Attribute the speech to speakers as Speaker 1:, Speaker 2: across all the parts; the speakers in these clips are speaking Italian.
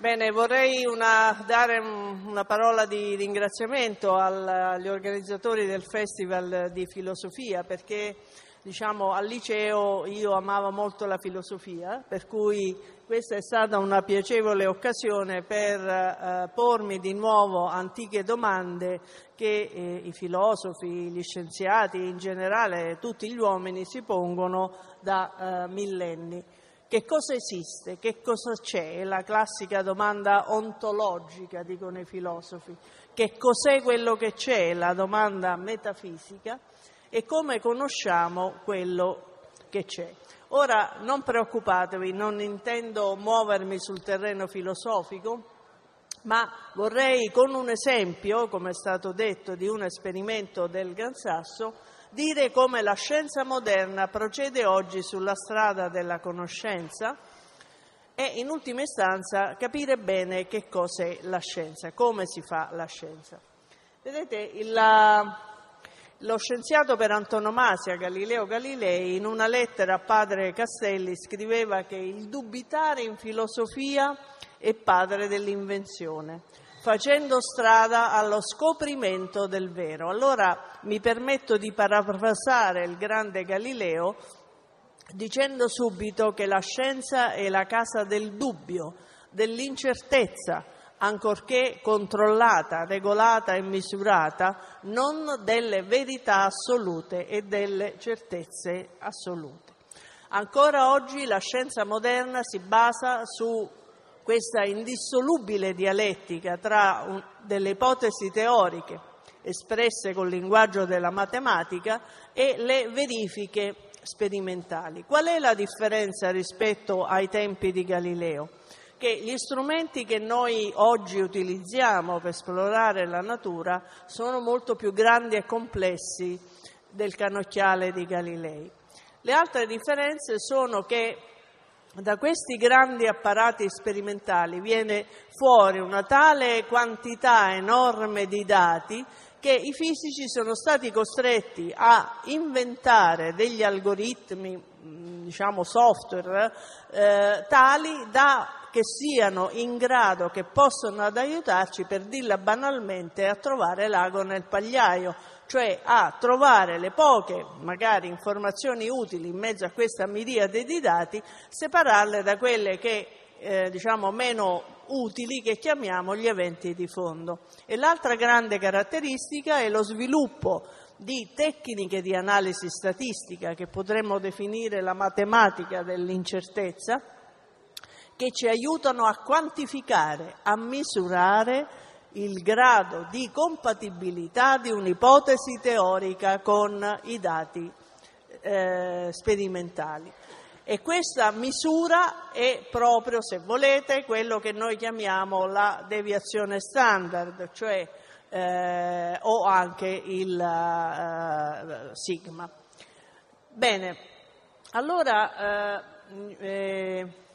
Speaker 1: Bene, vorrei una, dare una parola di ringraziamento al, agli organizzatori del Festival di Filosofia perché diciamo, al liceo io amavo molto la filosofia, per cui questa è stata una piacevole occasione per eh, pormi di nuovo antiche domande che eh, i filosofi, gli scienziati, in generale tutti gli uomini si pongono da eh, millenni. Che cosa esiste? Che cosa c'è? È la classica domanda ontologica, dicono i filosofi. Che cos'è quello che c'è? La domanda metafisica e come conosciamo quello che c'è. Ora non preoccupatevi, non intendo muovermi sul terreno filosofico, ma vorrei con un esempio, come è stato detto, di un esperimento del Gran Sasso, dire come la scienza moderna procede oggi sulla strada della conoscenza e in ultima istanza capire bene che cos'è la scienza, come si fa la scienza. Vedete, il, lo scienziato per antonomasia Galileo Galilei in una lettera a padre Castelli scriveva che il dubitare in filosofia è padre dell'invenzione, facendo strada allo scoprimento del vero. Allora mi permetto di parafrasare il grande Galileo dicendo subito che la scienza è la casa del dubbio, dell'incertezza, ancorché controllata, regolata e misurata, non delle verità assolute e delle certezze assolute. Ancora oggi la scienza moderna si basa su questa indissolubile dialettica tra un, delle ipotesi teoriche espresse col linguaggio della matematica e le verifiche sperimentali. Qual è la differenza rispetto ai tempi di Galileo? che gli strumenti che noi oggi utilizziamo per esplorare la natura sono molto più grandi e complessi del canocchiale di Galilei. Le altre differenze sono che da questi grandi apparati sperimentali viene fuori una tale quantità enorme di dati che i fisici sono stati costretti a inventare degli algoritmi, diciamo software, eh, tali da che siano in grado, che possono ad aiutarci, per dirla banalmente, a trovare l'ago nel pagliaio, cioè a trovare le poche, magari, informazioni utili in mezzo a questa miriade di dati, separarle da quelle che eh, diciamo meno utili che chiamiamo gli eventi di fondo. E l'altra grande caratteristica è lo sviluppo di tecniche di analisi statistica che potremmo definire la matematica dell'incertezza, che ci aiutano a quantificare, a misurare il grado di compatibilità di un'ipotesi teorica con i dati eh, sperimentali. E questa misura è proprio, se volete, quello che noi chiamiamo la deviazione standard, cioè eh, o anche il uh, sigma. Bene, allora eh, eh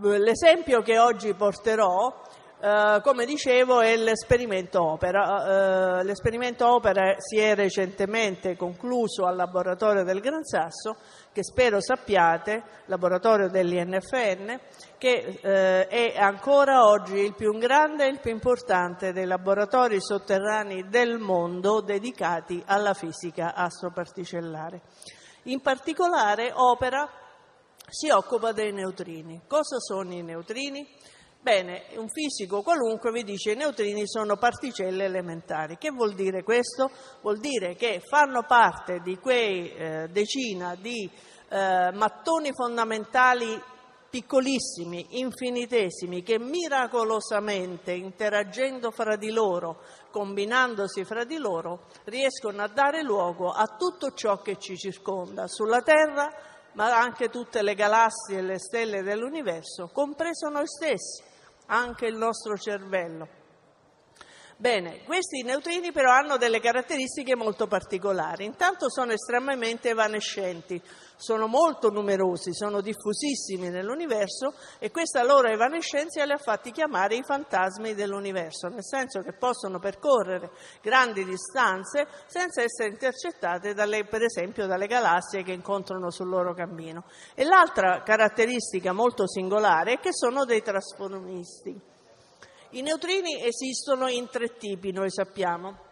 Speaker 1: L'esempio che oggi porterò, eh, come dicevo, è l'esperimento Opera. Eh, l'esperimento Opera si è recentemente concluso al laboratorio del Gran Sasso, che spero sappiate, laboratorio dell'INFN, che eh, è ancora oggi il più grande e il più importante dei laboratori sotterranei del mondo dedicati alla fisica astroparticellare. In particolare Opera si occupa dei neutrini. Cosa sono i neutrini? Bene, un fisico qualunque vi dice che i neutrini sono particelle elementari. Che vuol dire questo? Vuol dire che fanno parte di quei eh, decina di eh, mattoni fondamentali piccolissimi, infinitesimi, che miracolosamente interagendo fra di loro, combinandosi fra di loro, riescono a dare luogo a tutto ciò che ci circonda sulla Terra ma anche tutte le galassie e le stelle dell'universo, compreso noi stessi, anche il nostro cervello. Bene, questi neutrini però hanno delle caratteristiche molto particolari. Intanto sono estremamente evanescenti, sono molto numerosi, sono diffusissimi nell'universo e questa loro evanescenza li ha fatti chiamare i fantasmi dell'universo, nel senso che possono percorrere grandi distanze senza essere intercettate dalle, per esempio dalle galassie che incontrano sul loro cammino. E l'altra caratteristica molto singolare è che sono dei trasformisti. I neutrini esistono in tre tipi, noi sappiamo,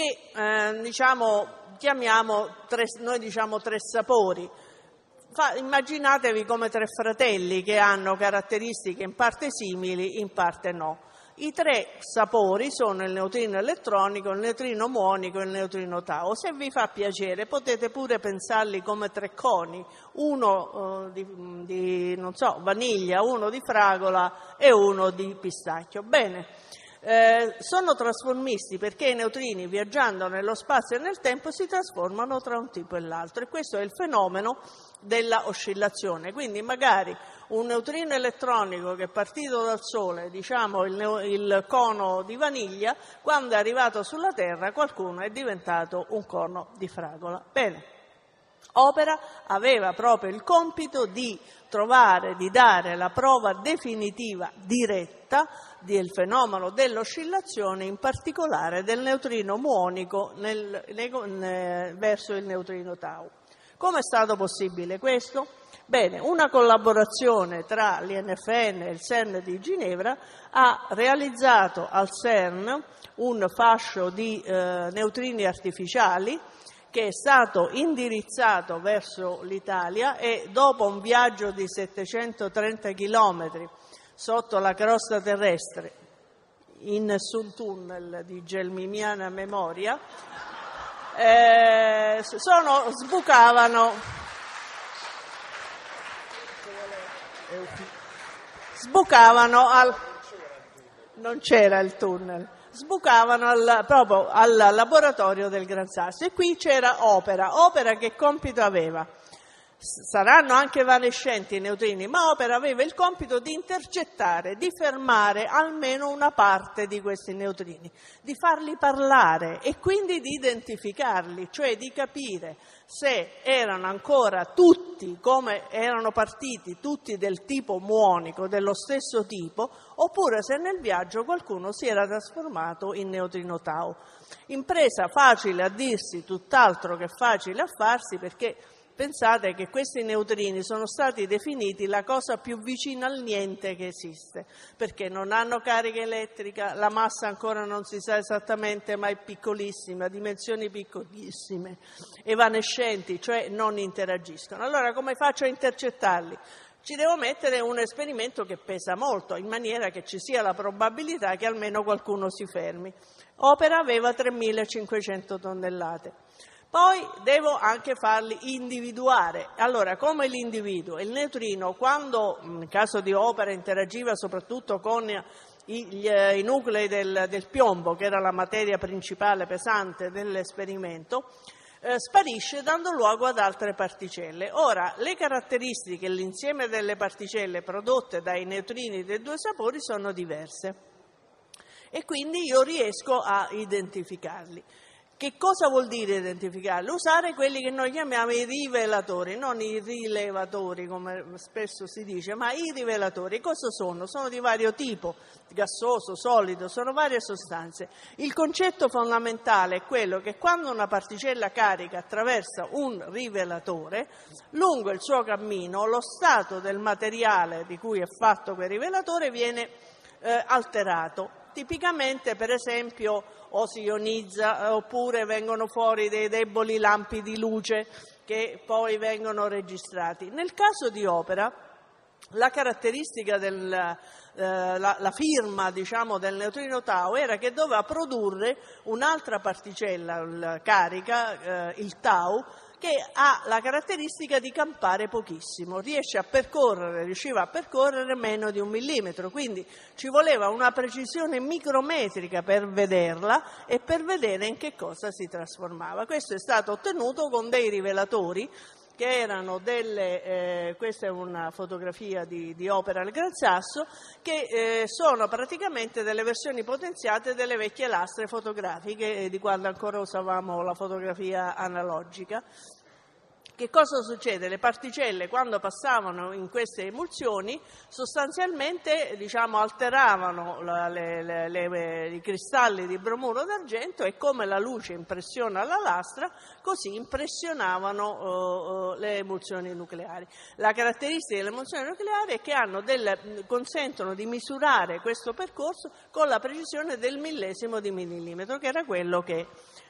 Speaker 1: che eh, diciamo, chiamiamo tre, noi diciamo tre sapori. Fa, immaginatevi come tre fratelli che hanno caratteristiche in parte simili, in parte no. I tre sapori sono il neutrino elettronico, il neutrino muonico e il neutrino tau. Se vi fa piacere potete pure pensarli come tre coni, uno eh, di, di so, vaniglia, uno di fragola e uno di pistacchio. Bene, eh, sono trasformisti perché i neutrini viaggiando nello spazio e nel tempo si trasformano tra un tipo e l'altro e questo è il fenomeno della oscillazione. Quindi magari un neutrino elettronico che è partito dal Sole, diciamo il, il cono di vaniglia, quando è arrivato sulla Terra qualcuno è diventato un cono di fragola. Bene. Opera aveva proprio il compito di trovare, di dare la prova definitiva diretta del fenomeno dell'oscillazione, in particolare del neutrino muonico nel, nel, verso il neutrino tau. Come è stato possibile questo? Bene, una collaborazione tra l'INFN e il CERN di Ginevra ha realizzato al CERN un fascio di eh, neutrini artificiali che è stato indirizzato verso l'Italia e dopo un viaggio di 730 chilometri sotto la crosta terrestre in nessun tunnel di gelmimiana memoria eh, sono, sbucavano sbucavano al non c'era il tunnel sbucavano al, proprio al laboratorio del Gran Sasso e qui c'era Opera. Opera che compito aveva? Saranno anche evanescenti i neutrini, ma Opera aveva il compito di intercettare, di fermare almeno una parte di questi neutrini, di farli parlare e quindi di identificarli, cioè di capire se erano ancora tutti come erano partiti, tutti del tipo muonico, dello stesso tipo, oppure se nel viaggio qualcuno si era trasformato in neutrino tau. Impresa facile a dirsi, tutt'altro che facile a farsi, perché Pensate che questi neutrini sono stati definiti la cosa più vicina al niente che esiste, perché non hanno carica elettrica, la massa ancora non si sa esattamente, ma è piccolissima, dimensioni piccolissime, evanescenti, cioè non interagiscono. Allora come faccio a intercettarli? Ci devo mettere un esperimento che pesa molto, in maniera che ci sia la probabilità che almeno qualcuno si fermi. Opera aveva 3.500 tonnellate. Poi devo anche farli individuare. Allora, come li individuo? Il neutrino, quando in caso di opera interagiva soprattutto con i, gli, i nuclei del, del, piombo, che era la materia principale pesante dell'esperimento, eh, sparisce dando luogo ad altre particelle. Ora, le caratteristiche, l'insieme delle particelle prodotte dai neutrini dei due sapori sono diverse e quindi io riesco a identificarli. Che cosa vuol dire identificarli? Usare quelli che noi chiamiamo i rivelatori, non i rilevatori come spesso si dice, ma i rivelatori. Cosa sono? Sono di vario tipo, gassoso, solido, sono varie sostanze. Il concetto fondamentale è quello che quando una particella carica attraversa un rivelatore, lungo il suo cammino lo stato del materiale di cui è fatto quel rivelatore viene eh, alterato. Tipicamente, per esempio, o si ionizza eh, oppure vengono fuori dei deboli lampi di luce che poi vengono registrati. Nel caso di opera, la caratteristica della eh, firma diciamo, del neutrino tau era che doveva produrre un'altra particella carica, eh, il tau, che ha la caratteristica di campare pochissimo, riesce a percorrere, riusciva a percorrere meno di un millimetro, quindi ci voleva una precisione micrometrica per vederla e per vedere in che cosa si trasformava. Questo è stato ottenuto con dei rivelatori che erano delle, eh, questa è una fotografia di, di Opera al Gran Sasso, che eh, sono praticamente delle versioni potenziate delle vecchie lastre fotografiche di quando ancora usavamo la fotografia analogica. Che cosa succede? Le particelle quando passavano in queste emulsioni sostanzialmente diciamo, alteravano la, le, le, le, i cristalli di bromuro d'argento e come la luce impressiona la lastra, così impressionavano uh, le emulsioni nucleari. La caratteristica delle emulsioni nucleari è che delle, consentono di misurare questo percorso con la precisione del millesimo di millimetro, che era quello che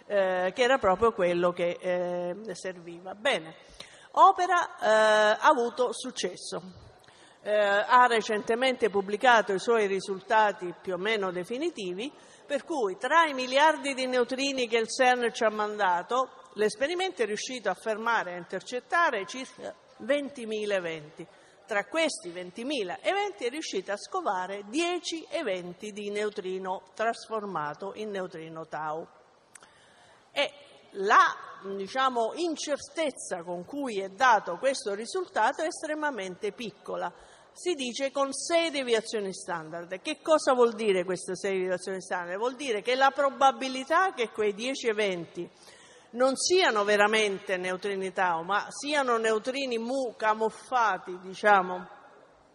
Speaker 1: eh, che era proprio quello che eh, serviva. Bene, Opera eh, ha avuto successo. Eh, ha recentemente pubblicato i suoi risultati più o meno definitivi, per cui tra i miliardi di neutrini che il CERN ci ha mandato, l'esperimento è riuscito a fermare e intercettare circa 20.000 eventi. Tra questi 20.000 eventi è riuscito a scovare 10 eventi di neutrino trasformato in neutrino tau e la diciamo, incertezza con cui è dato questo risultato è estremamente piccola. Si dice con sei deviazioni standard. Che cosa vuol dire queste sei deviazioni standard? Vuol dire che la probabilità che quei dieci eventi non siano veramente neutrini tau, ma siano neutrini mu camuffati, diciamo,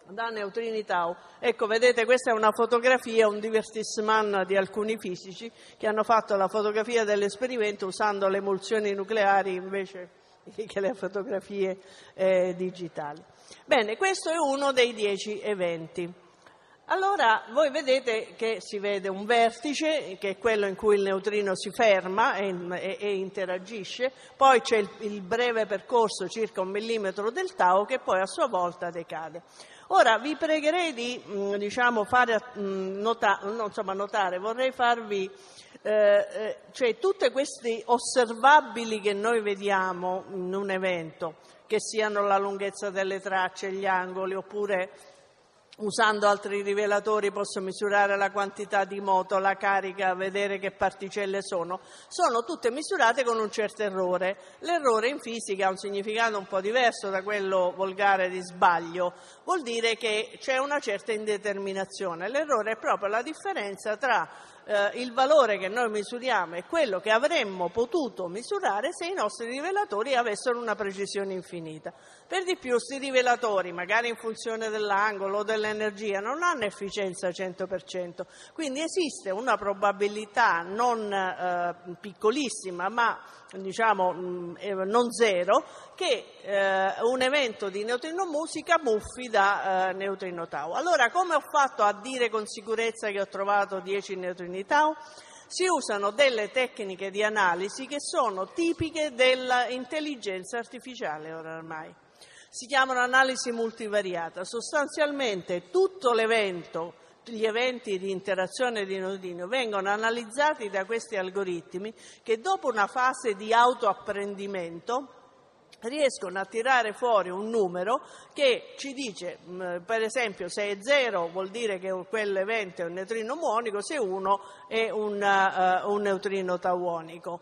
Speaker 1: da neutrini tau. Ecco, vedete, questa è una fotografia, un divertissement di alcuni fisici che hanno fatto la fotografia dell'esperimento usando le emulsioni nucleari invece che le fotografie eh, digitali. Bene, questo è uno dei dieci eventi. Allora voi vedete che si vede un vertice, che è quello in cui il neutrino si ferma e, e, e interagisce, poi c'è il, il, breve percorso, circa un millimetro del tau, che poi a sua volta decade. Ora vi pregherei di mm, diciamo, fare, mm, nota, no, insomma, notare, vorrei farvi, eh, eh, cioè tutti questi osservabili che noi vediamo in un evento, che siano la lunghezza delle tracce, gli angoli oppure Usando altri rivelatori posso misurare la quantità di moto, la carica, vedere che particelle sono. Sono tutte misurate con un certo errore. L'errore in fisica ha un significato un po' diverso da quello volgare di sbaglio. Vuol dire che c'è una certa indeterminazione. L'errore è proprio la differenza tra eh, il valore che noi misuriamo è quello che avremmo potuto misurare se i nostri rivelatori avessero una precisione infinita. Per di più, questi rivelatori, magari in funzione dell'angolo o dell'energia, non hanno efficienza 100%, quindi esiste una probabilità non eh, piccolissima, ma diciamo mm, eh, non zero, che eh, un evento di neutrino mu si camuffi da eh, neutrino tau. Allora, come ho fatto a dire con sicurezza che ho trovato 10 neutrini tau? Si usano delle tecniche di analisi che sono tipiche dell'intelligenza artificiale ormai. Si chiamano analisi multivariata. Sostanzialmente tutto l'evento gli eventi di interazione di neutrino vengono analizzati da questi algoritmi che dopo una fase di autoapprendimento riescono a tirare fuori un numero che ci dice, mm, per esempio, se è 0 vuol dire che quell'evento è un neutrino muonico, se 1 è un, uh, un neutrino tauonico.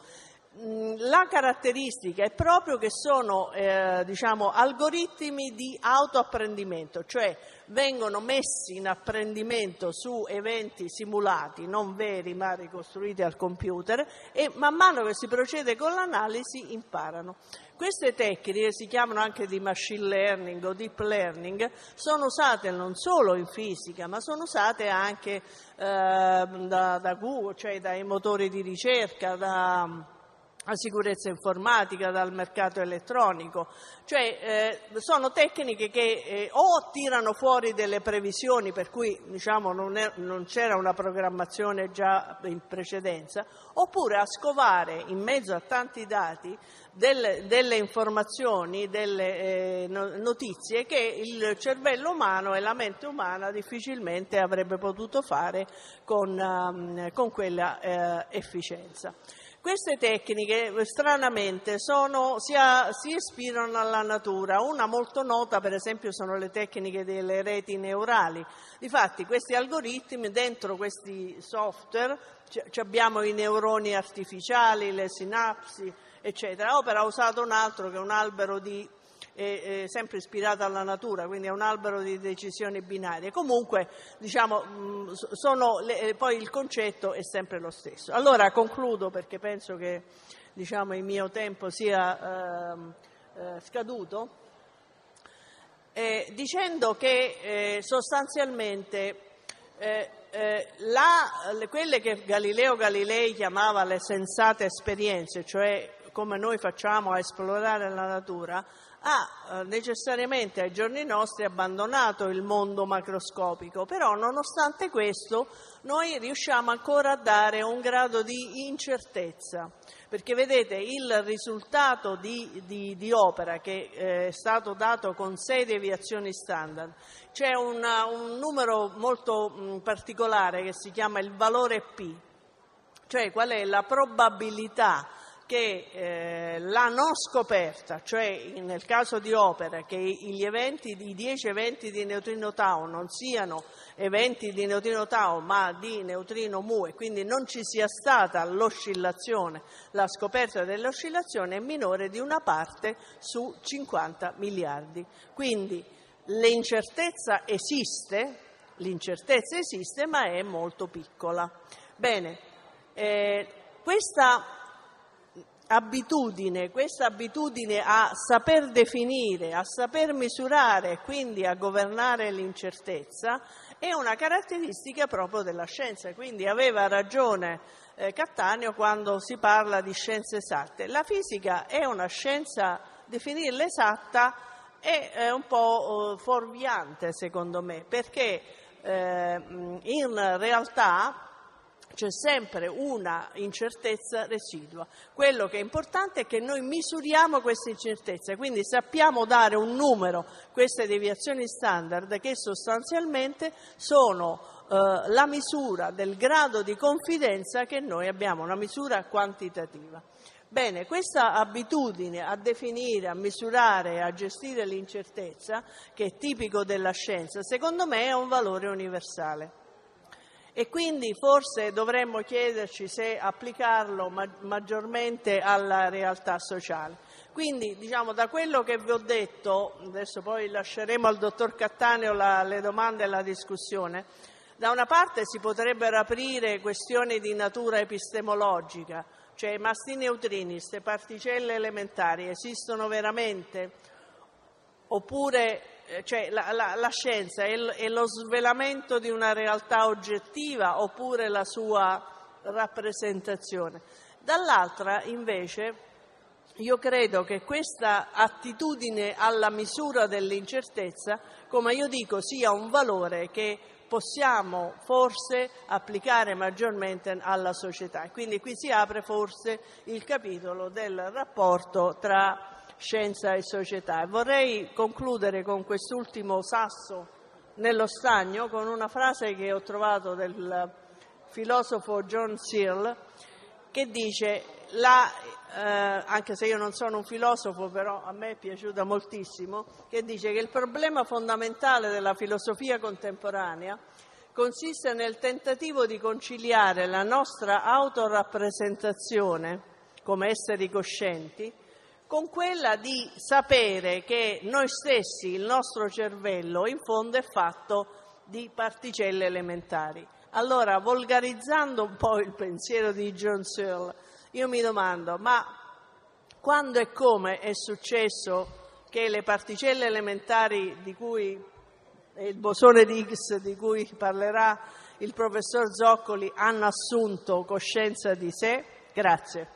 Speaker 1: La caratteristica è proprio che sono eh, diciamo, algoritmi di autoapprendimento, cioè vengono messi in apprendimento su eventi simulati, non veri ma ricostruiti al computer e man mano che si procede con l'analisi imparano. Queste tecniche si chiamano anche di machine learning o deep learning, sono usate non solo in fisica, ma sono usate anche eh, da, da Google, cioè dai motori di ricerca, da, la sicurezza informatica, dal mercato elettronico, cioè eh, sono tecniche che eh, o tirano fuori delle previsioni per cui diciamo, non, c'era una programmazione già in precedenza, oppure a scovare in mezzo a tanti dati delle, delle informazioni, delle eh, notizie che il cervello umano e la mente umana difficilmente avrebbe potuto fare con, um, con quella eh, efficienza. Queste tecniche stranamente sono, si, a, si, ispirano alla natura, una molto nota per esempio sono le tecniche delle reti neurali. Difatti questi algoritmi dentro questi software abbiamo i neuroni artificiali, le sinapsi, eccetera. Opera ha usato un altro che è un albero di è, sempre ispirata alla natura, quindi è un albero di decisioni binarie. Comunque, diciamo, mm, le, eh, poi il concetto è sempre lo stesso. Allora concludo perché penso che diciamo, il mio tempo sia eh, eh, scaduto, eh, dicendo che eh, sostanzialmente eh, la, quelle che Galileo Galilei chiamava le sensate esperienze, cioè come noi facciamo a esplorare la natura, ha eh, necessariamente ai giorni nostri abbandonato il mondo macroscopico, però nonostante questo noi riusciamo ancora a dare un grado di incertezza, perché vedete il risultato di, di, di opera che eh, è stato dato con sei deviazioni standard, c'è una, un numero molto particolare che si chiama il valore P, cioè qual è la probabilità che eh, la non scoperta, cioè nel caso di opera, che gli eventi, i 10 eventi di neutrino tau non siano eventi di neutrino tau ma di neutrino mu e quindi non ci sia stata l'oscillazione, la scoperta dell'oscillazione è minore di una parte su 50 miliardi. Quindi l'incertezza esiste, l'incertezza esiste ma è molto piccola. Bene, eh, questa abitudine, questa abitudine a saper definire, a saper misurare e quindi a governare l'incertezza è una caratteristica proprio della scienza, quindi aveva ragione eh, Cattaneo quando si parla di scienze esatte. La fisica è una scienza, definirla esatta è, è un po' eh, fuorviante secondo me, perché eh, in realtà c'è sempre una incertezza residua. Quello che è importante è che noi misuriamo questa incertezza, quindi sappiamo dare un numero, queste deviazioni standard, che sostanzialmente sono eh, la misura del grado di confidenza che noi abbiamo, una misura quantitativa. Bene, questa abitudine a definire, a misurare, a gestire l'incertezza, che è tipico della scienza, secondo me è un valore universale e quindi forse dovremmo chiederci se applicarlo maggiormente alla realtà sociale. Quindi diciamo, da quello che vi ho detto, adesso poi lasceremo al dottor Cattaneo la, le domande e la discussione, da una parte si potrebbero aprire questioni di natura epistemologica, cioè i massi neutrini, queste particelle elementari, esistono veramente? Oppure cioè la, la, la scienza è, è, lo svelamento di una realtà oggettiva oppure la sua rappresentazione. Dall'altra, invece, io credo che questa attitudine alla misura dell'incertezza, come io dico, sia un valore che possiamo forse applicare maggiormente alla società. Quindi qui si apre forse il capitolo del rapporto tra scienza e società. Vorrei concludere con quest'ultimo sasso nello stagno con una frase che ho trovato del filosofo John Searle che dice, la, eh, anche se io non sono un filosofo, però a me è piaciuta moltissimo, che dice che il problema fondamentale della filosofia contemporanea consiste nel tentativo di conciliare la nostra autorappresentazione come esseri coscienti con quella di sapere che noi stessi, il nostro cervello, in fondo è fatto di particelle elementari. Allora, volgarizzando un po' il pensiero di John Searle, io mi domando, ma quando e come è successo che le particelle elementari di cui il bosone di Higgs di cui parlerà il professor Zoccoli hanno assunto coscienza di sé? Grazie.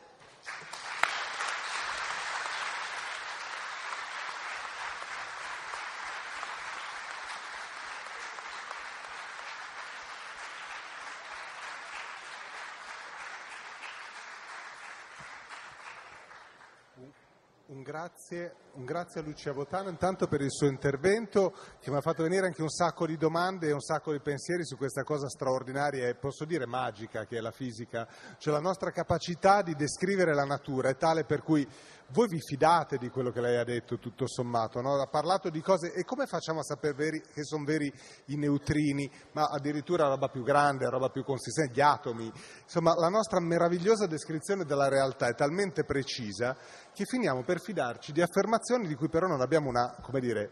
Speaker 2: Grazie, un grazie a Lucia Botano intanto per il suo intervento che mi ha fatto venire anche un sacco di domande e un sacco di pensieri su questa cosa straordinaria e posso dire magica che è la fisica, cioè la nostra capacità di descrivere la natura è tale per cui voi vi fidate di quello che lei ha detto tutto sommato, no? ha parlato di cose e come facciamo a sapere veri, che sono veri i neutrini, ma addirittura roba più grande, roba più consistente, gli atomi, insomma la nostra meravigliosa descrizione della realtà è talmente precisa che finiamo per fidarci di affermazioni di cui però non abbiamo una, dire,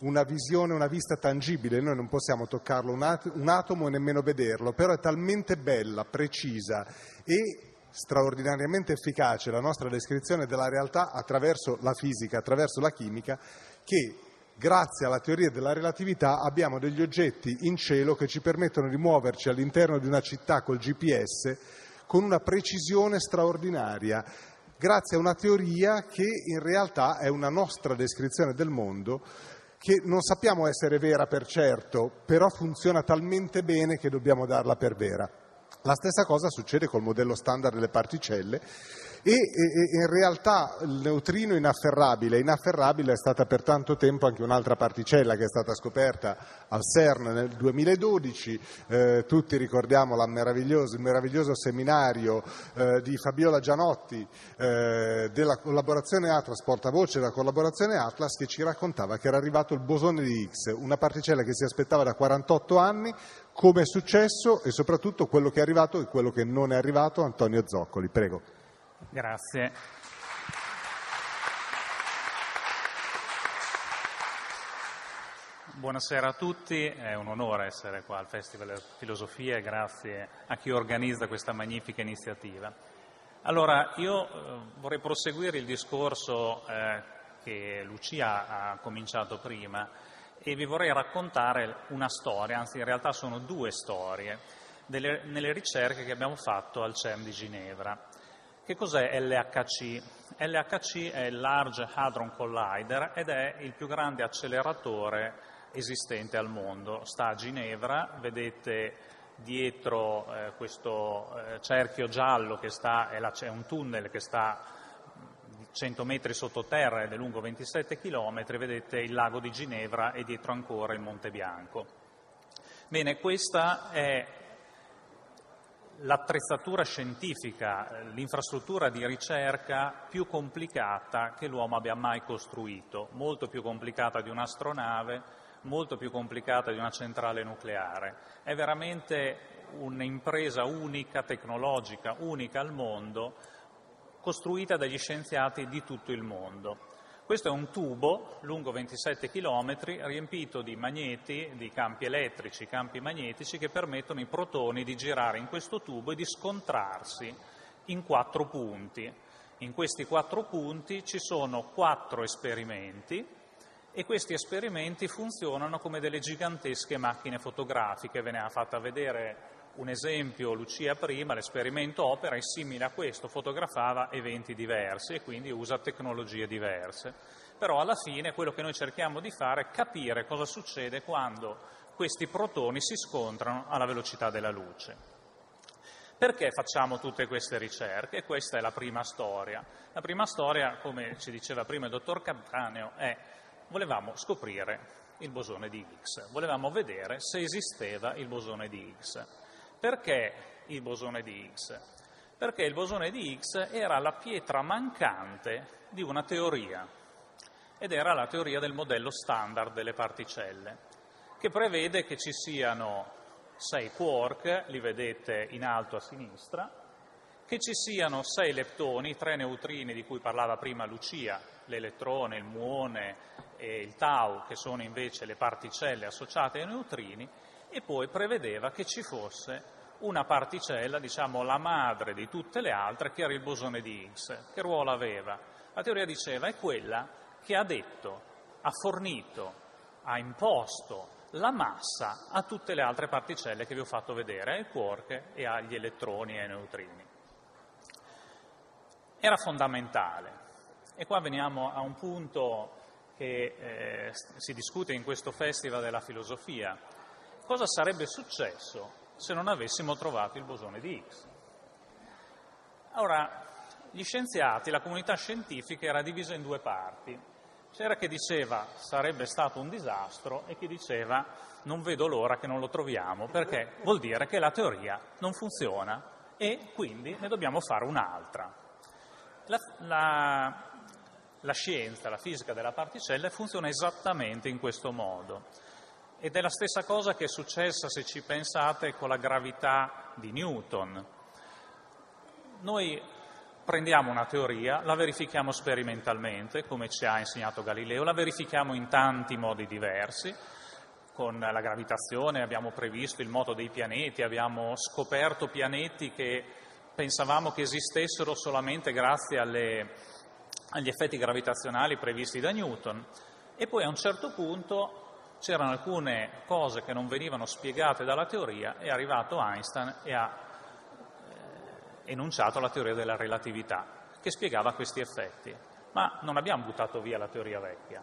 Speaker 2: una visione, una vista tangibile, noi non possiamo toccarlo un, at- un atomo e nemmeno vederlo, però è talmente bella, precisa e straordinariamente efficace la nostra descrizione della realtà attraverso la fisica, attraverso la chimica, che grazie alla teoria della relatività abbiamo degli oggetti in cielo che ci permettono di muoverci all'interno di una città col GPS con una precisione straordinaria, grazie a una teoria che in realtà è una nostra descrizione del mondo che non sappiamo essere vera per certo, però funziona talmente bene che dobbiamo darla per vera. La stessa cosa succede col modello standard delle particelle e, e, in realtà il neutrino inafferrabile, inafferrabile è stata per tanto tempo anche un'altra particella che è stata scoperta al CERN nel 2012, eh, tutti ricordiamo meraviglioso, il meraviglioso seminario eh, di Fabiola Gianotti eh, della collaborazione Atlas, portavoce della collaborazione Atlas, che ci raccontava che era arrivato il bosone di Higgs, una particella che si aspettava da 48 anni, come è successo e soprattutto quello che è arrivato e quello che non è arrivato, Antonio Zoccoli. Prego.
Speaker 3: Grazie. Buonasera a tutti, è un onore essere qua al Festival della Filosofia e grazie a chi organizza questa magnifica iniziativa. Allora, io eh, vorrei proseguire il discorso eh, che Lucia ha cominciato prima e vi vorrei raccontare una storia, anzi in realtà sono due storie, delle, nelle ricerche che abbiamo fatto al CERN di Ginevra. Che cos'è LHC? LHC è il Large Hadron Collider ed è il più grande acceleratore esistente al mondo. Sta a Ginevra, vedete dietro eh, questo eh, cerchio giallo che sta, è, la, è, un tunnel che sta 100 metri sottoterra ed è lungo 27 km, vedete il lago di Ginevra e dietro ancora il Monte Bianco. Bene, questa è l'attrezzatura scientifica, l'infrastruttura di ricerca più complicata che l'uomo abbia mai costruito, molto più complicata di un'astronave, molto più complicata di una centrale nucleare. È veramente un'impresa unica, tecnologica, unica al mondo, costruita dagli scienziati di tutto il mondo. Questo è un tubo lungo 27 km riempito di magneti, di campi elettrici, campi magnetici che permettono ai protoni di girare in questo tubo e di scontrarsi in quattro punti. In questi quattro punti ci sono quattro esperimenti e questi esperimenti funzionano come delle gigantesche macchine fotografiche. Ve ne ha fatta vedere un esempio Lucia prima, l'esperimento Opera è simile a questo, fotografava eventi diversi e quindi usa tecnologie diverse. Però alla fine quello che noi cerchiamo di fare è capire cosa succede quando questi protoni si scontrano alla velocità della luce. Perché facciamo tutte queste ricerche? Questa è la prima storia. La prima storia, come ci diceva prima il dottor Cattaneo, è volevamo scoprire il bosone di Higgs, volevamo vedere se esisteva il bosone di Higgs. Perché il bosone di Higgs? Perché il bosone di Higgs era la pietra mancante di una teoria, ed era la teoria del modello standard delle particelle, che prevede che ci siano sei quark, li vedete in alto a sinistra, che ci siano sei leptoni, tre neutrini di cui parlava prima Lucia, l'elettrone, il muone e il tau, che sono invece le particelle associate ai neutrini, e poi prevedeva che ci fosse una particella, diciamo la madre di tutte le altre, che era il bosone di Higgs. Che ruolo aveva? La teoria diceva è quella che ha detto, ha fornito, ha imposto la massa a tutte le altre particelle che vi ho fatto vedere, ai quark e agli elettroni e ai neutrini. Era fondamentale. E qua veniamo a un punto che eh, si discute in questo Festival della filosofia, cosa sarebbe successo se non avessimo trovato il bosone di Higgs. Ora, gli scienziati, la comunità scientifica era divisa in due parti. C'era chi diceva sarebbe stato un disastro e chi diceva non vedo l'ora che non lo troviamo perché vuol dire che la teoria non funziona e quindi ne dobbiamo fare un'altra. La, la, la scienza, la fisica della particella funziona esattamente in questo modo. Ed è la stessa cosa che è successa, se ci pensate, con la gravità di Newton. Noi prendiamo una teoria, la verifichiamo sperimentalmente, come ci ha insegnato Galileo, la verifichiamo in tanti modi diversi, con la gravitazione abbiamo previsto il moto dei pianeti, abbiamo scoperto pianeti che pensavamo che esistessero solamente grazie alle, agli effetti gravitazionali previsti da Newton e poi a un certo punto c'erano alcune cose che non venivano spiegate dalla teoria, è arrivato Einstein e ha eh, enunciato la teoria della relatività, che spiegava questi effetti. Ma non abbiamo buttato via la teoria vecchia,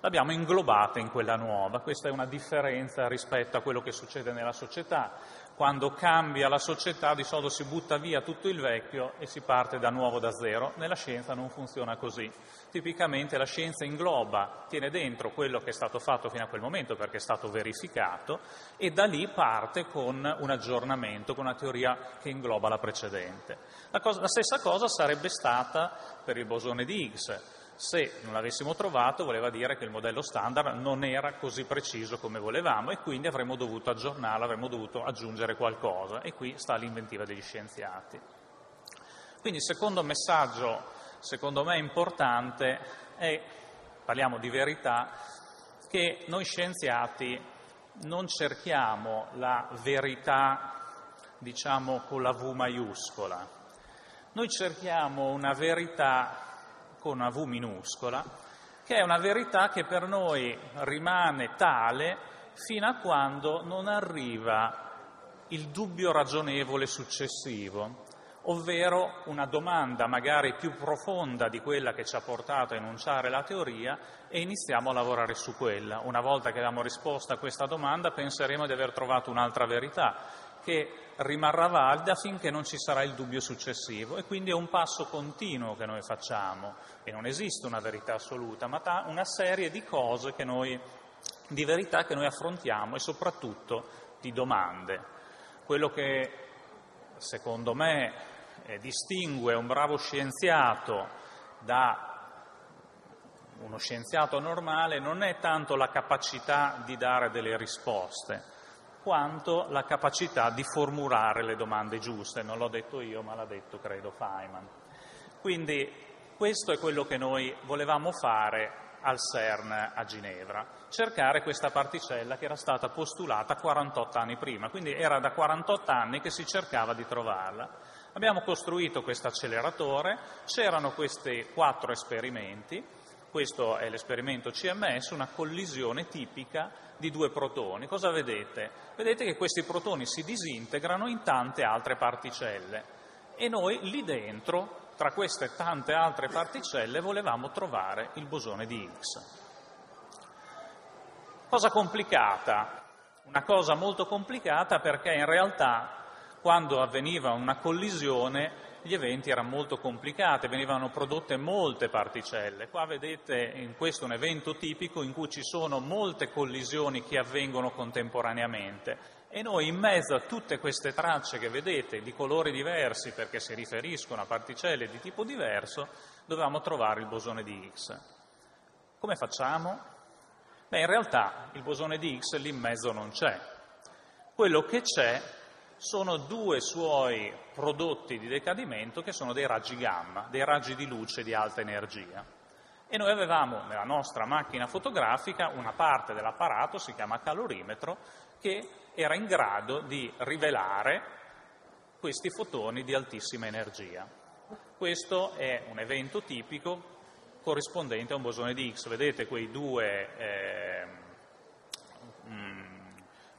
Speaker 3: l'abbiamo inglobata in quella nuova. Questa è una differenza rispetto a quello che succede nella società. Quando cambia la società di solito si butta via tutto il vecchio e si parte da nuovo da zero. Nella scienza non funziona così. Tipicamente la scienza ingloba, tiene dentro quello che è stato fatto fino a quel momento perché è stato verificato e da lì parte con un aggiornamento, con una teoria che ingloba la precedente. La, cosa, la stessa cosa sarebbe stata per il bosone di Higgs se non l'avessimo trovato voleva dire che il modello standard non era così preciso come volevamo e quindi avremmo dovuto aggiornarlo, avremmo dovuto aggiungere qualcosa e qui sta l'inventiva degli scienziati. Quindi il secondo messaggio, secondo me importante, è, parliamo di verità, che noi scienziati non cerchiamo la verità, diciamo, con la V maiuscola. Noi cerchiamo una verità con una V minuscola, che è una verità che per noi rimane tale fino a quando non arriva il dubbio ragionevole successivo, ovvero una domanda magari più profonda di quella che ci ha portato a enunciare la teoria e iniziamo a lavorare su quella. Una volta che abbiamo risposto a questa domanda penseremo di aver trovato un'altra verità che rimarrà valida finché non ci sarà il dubbio successivo e quindi è un passo continuo che noi facciamo e non esiste una verità assoluta, ma una serie di cose che noi, di verità che noi affrontiamo e soprattutto di domande. Quello che secondo me eh, distingue un bravo scienziato da uno scienziato normale non è tanto la capacità di dare delle risposte, quanto la capacità di formulare le domande giuste. Non l'ho detto io, ma l'ha detto, credo, Feynman. Quindi questo è quello che noi volevamo fare al CERN a Ginevra, cercare questa particella che era stata postulata 48 anni prima, quindi era da 48 anni che si cercava di trovarla. Abbiamo costruito questo acceleratore, c'erano questi quattro esperimenti, questo è l'esperimento CMS, una collisione tipica di due protoni. Cosa vedete? Vedete che questi protoni si disintegrano in tante altre particelle e noi lì dentro, tra queste tante altre particelle, volevamo trovare il bosone di Higgs. Cosa complicata? Una cosa molto complicata perché in realtà quando avveniva una collisione gli eventi erano molto complicati, venivano prodotte molte particelle. Qua vedete in questo un evento tipico in cui ci sono molte collisioni che avvengono contemporaneamente e noi in mezzo a tutte queste tracce che vedete di colori diversi perché si riferiscono a particelle di tipo diverso, dovevamo trovare il bosone di Higgs. Come facciamo? Beh, in realtà il bosone di Higgs lì in mezzo non c'è. Quello che c'è sono due suoi prodotti di decadimento che sono dei raggi gamma, dei raggi di luce di alta energia. E noi avevamo nella nostra macchina fotografica una parte dell'apparato, si chiama calorimetro, che era in grado di rivelare questi fotoni di altissima energia. Questo è un evento tipico corrispondente a un bosone di X. Vedete quei due eh,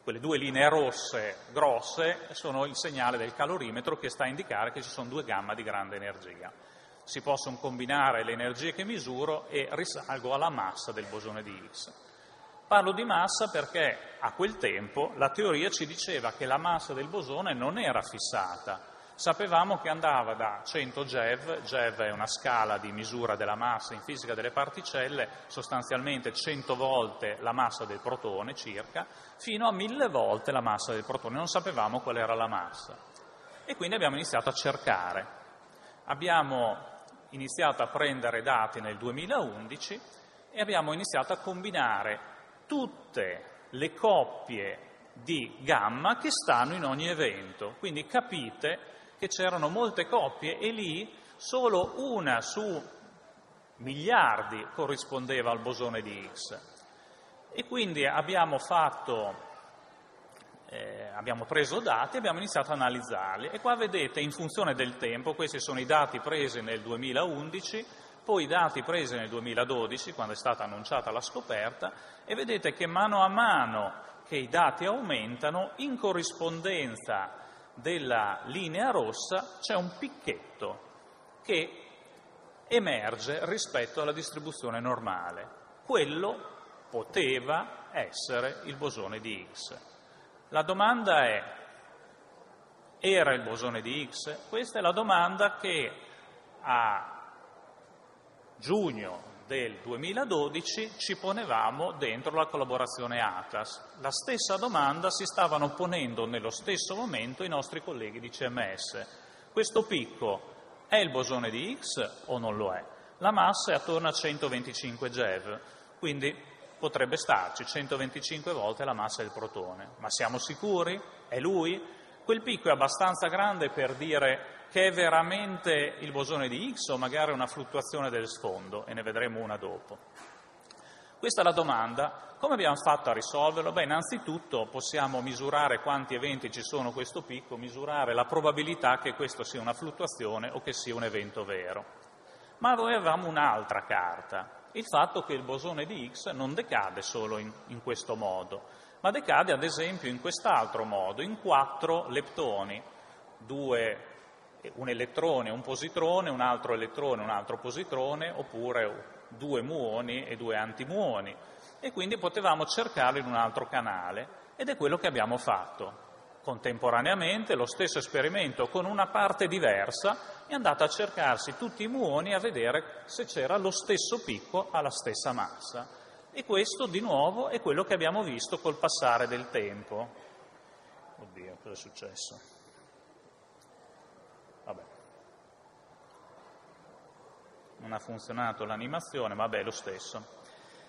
Speaker 3: quelle due linee rosse grosse sono il segnale del calorimetro che sta a indicare che ci sono due gamma di grande energia. Si possono combinare le energie che misuro e risalgo alla massa del bosone di Higgs. Parlo di massa perché a quel tempo la teoria ci diceva che la massa del bosone non era fissata, Sapevamo che andava da 100 GeV, GeV è una scala di misura della massa in fisica delle particelle, sostanzialmente 100 volte la massa del protone circa, fino a 1000 volte la massa del protone, non sapevamo qual era la massa. E quindi abbiamo iniziato a cercare. Abbiamo iniziato a prendere dati nel 2011 e abbiamo iniziato a combinare tutte le coppie di gamma che stanno in ogni evento. Quindi capite che c'erano molte coppie e lì solo una su miliardi corrispondeva al bosone di X. E quindi abbiamo fatto eh, abbiamo preso dati e abbiamo iniziato a analizzarli e qua vedete in funzione del tempo, questi sono i dati presi nel 2011, poi i dati presi nel 2012 quando è stata annunciata la scoperta e vedete che mano a mano che i dati aumentano in corrispondenza della linea rossa c'è un picchetto che emerge rispetto alla distribuzione normale. Quello poteva essere il bosone di X. La domanda è, era il bosone di X? Questa è la domanda che a giugno del 2012 ci ponevamo dentro la collaborazione ATAS. La stessa domanda si stavano ponendo nello stesso momento i nostri colleghi di CMS. Questo picco è il bosone di X o non lo è? La massa è attorno a 125 GeV, quindi potrebbe starci 125 volte la massa del protone. Ma siamo sicuri? È lui? Quel picco è abbastanza grande per dire che è veramente il bosone di X o magari una fluttuazione del sfondo, e ne vedremo una dopo. Questa è la domanda. Come abbiamo fatto a risolverlo? Beh, innanzitutto possiamo misurare quanti eventi ci sono a questo picco, misurare la probabilità che questo sia una fluttuazione o che sia un evento vero. Ma noi avevamo un'altra carta, il fatto che il bosone di X non decade solo in, in questo modo, ma decade ad esempio in quest'altro modo, in quattro leptoni, due, un elettrone, un positrone, un altro elettrone, un altro positrone, oppure due muoni e due antimuoni. E quindi potevamo cercarlo in un altro canale ed è quello che abbiamo fatto. Contemporaneamente lo stesso esperimento con una parte diversa è andato a cercarsi tutti i muoni a vedere se c'era lo stesso picco alla stessa massa. E questo di nuovo è quello che abbiamo visto col passare del tempo. Oddio, cosa è successo? Non ha funzionato l'animazione, vabbè, lo stesso.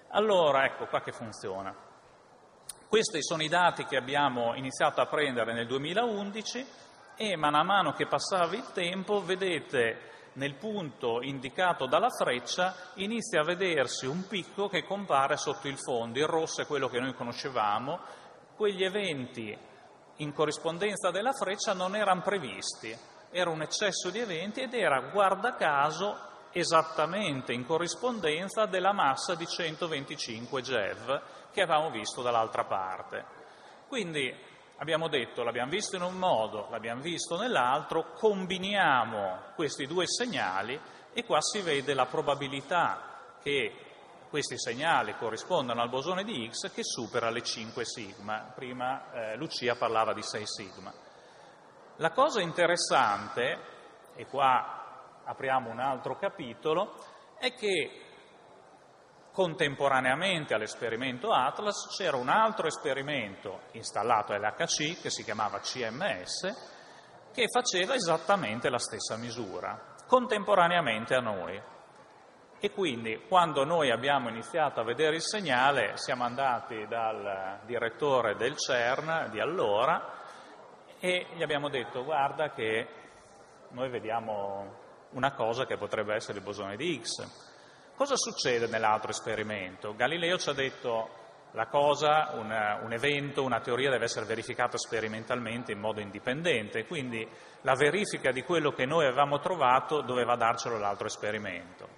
Speaker 3: Allora, ecco qua che funziona. Questi sono i dati che abbiamo iniziato a prendere nel 2011 e man mano che passava il tempo, vedete, nel punto indicato dalla freccia inizia a vedersi un picco che compare sotto il fondo, il rosso è quello che noi conoscevamo, quegli eventi in corrispondenza della freccia non erano previsti, era un eccesso di eventi ed era, guarda caso, esattamente in corrispondenza della massa di 125 GeV che avevamo visto dall'altra parte. Quindi abbiamo detto, l'abbiamo visto in un modo, l'abbiamo visto nell'altro, combiniamo questi due segnali e qua si vede la probabilità che questi segnali corrispondano al bosone di X che supera le 5 sigma. Prima eh, Lucia parlava di 6 sigma. La cosa interessante, e qua apriamo un altro capitolo, è che Contemporaneamente all'esperimento Atlas c'era un altro esperimento installato all'HC che si chiamava CMS che faceva esattamente la stessa misura, contemporaneamente a noi. E quindi quando noi abbiamo iniziato a vedere il segnale siamo andati dal direttore del CERN di allora e gli abbiamo detto guarda che noi vediamo una cosa che potrebbe essere il bosone di X, Cosa succede nell'altro esperimento? Galileo ci ha detto la cosa, un, un, evento, una teoria deve essere verificata sperimentalmente in modo indipendente, quindi la verifica di quello che noi avevamo trovato doveva darcelo l'altro esperimento.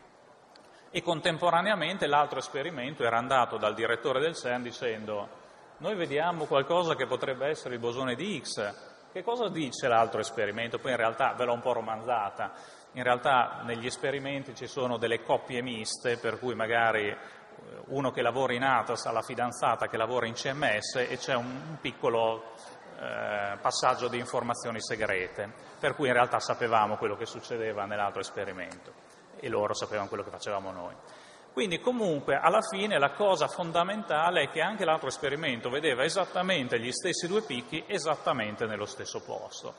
Speaker 3: E contemporaneamente l'altro esperimento era andato dal direttore del CERN dicendo noi vediamo qualcosa che potrebbe essere il bosone di X, che cosa dice l'altro esperimento? Poi in realtà ve l'ho un po' romanzata, in realtà negli esperimenti ci sono delle coppie miste, per cui magari eh, uno che lavora in ATAS ha la fidanzata che lavora in CMS e c'è un piccolo eh, passaggio di informazioni segrete, per cui in realtà sapevamo quello che succedeva nell'altro esperimento e loro sapevano quello che facevamo noi. Quindi comunque alla fine la cosa fondamentale è che anche l'altro esperimento vedeva esattamente gli stessi due picchi esattamente nello stesso posto.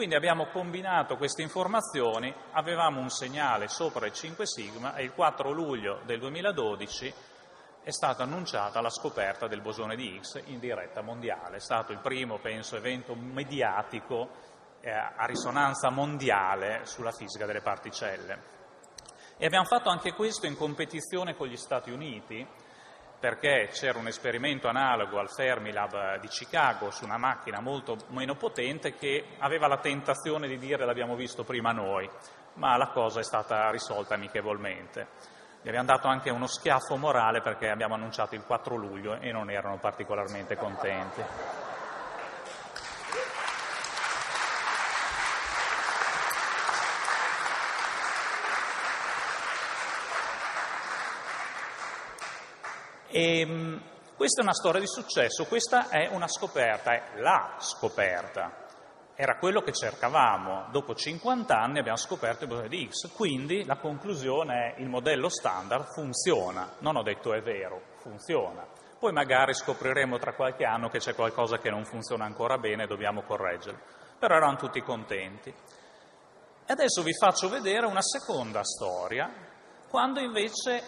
Speaker 3: Quindi abbiamo combinato queste informazioni, avevamo un segnale sopra il 5 sigma e il 4 luglio del 2012 è stata annunciata la scoperta del bosone di X in diretta mondiale. È stato il primo, penso, evento mediatico eh, a risonanza mondiale sulla fisica delle particelle. E abbiamo fatto anche questo in competizione con gli Stati Uniti, perché c'era un esperimento analogo al Fermilab di Chicago su una macchina molto meno potente che aveva la tentazione di dire l'abbiamo visto prima noi, ma la cosa è stata risolta amichevolmente. Gli abbiamo dato anche uno schiaffo morale perché abbiamo annunciato il 4 luglio e non erano particolarmente contenti. E, ehm, questa è una storia di successo, questa è una scoperta, è la scoperta. Era quello che cercavamo. Dopo 50 anni abbiamo scoperto il bosone di X, quindi la conclusione è il modello standard funziona. Non ho detto è vero, funziona. Poi magari scopriremo tra qualche anno che c'è qualcosa che non funziona ancora bene e dobbiamo correggerlo. Però erano tutti contenti. E adesso vi faccio vedere una seconda storia, quando invece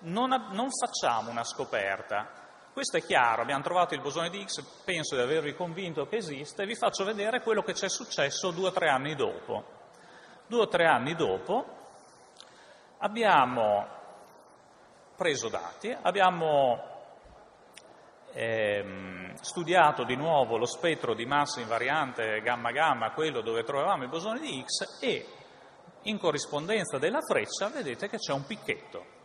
Speaker 3: non, non facciamo una scoperta. Questo è chiaro, abbiamo trovato il bosone di X, penso di avervi convinto che esiste, vi faccio vedere quello che c'è successo due o tre anni dopo. Due o tre anni dopo abbiamo preso dati, abbiamo ehm, studiato di nuovo lo spettro di massa invariante gamma-gamma, quello dove trovavamo il bosone di X, e in corrispondenza della freccia vedete che c'è un picchetto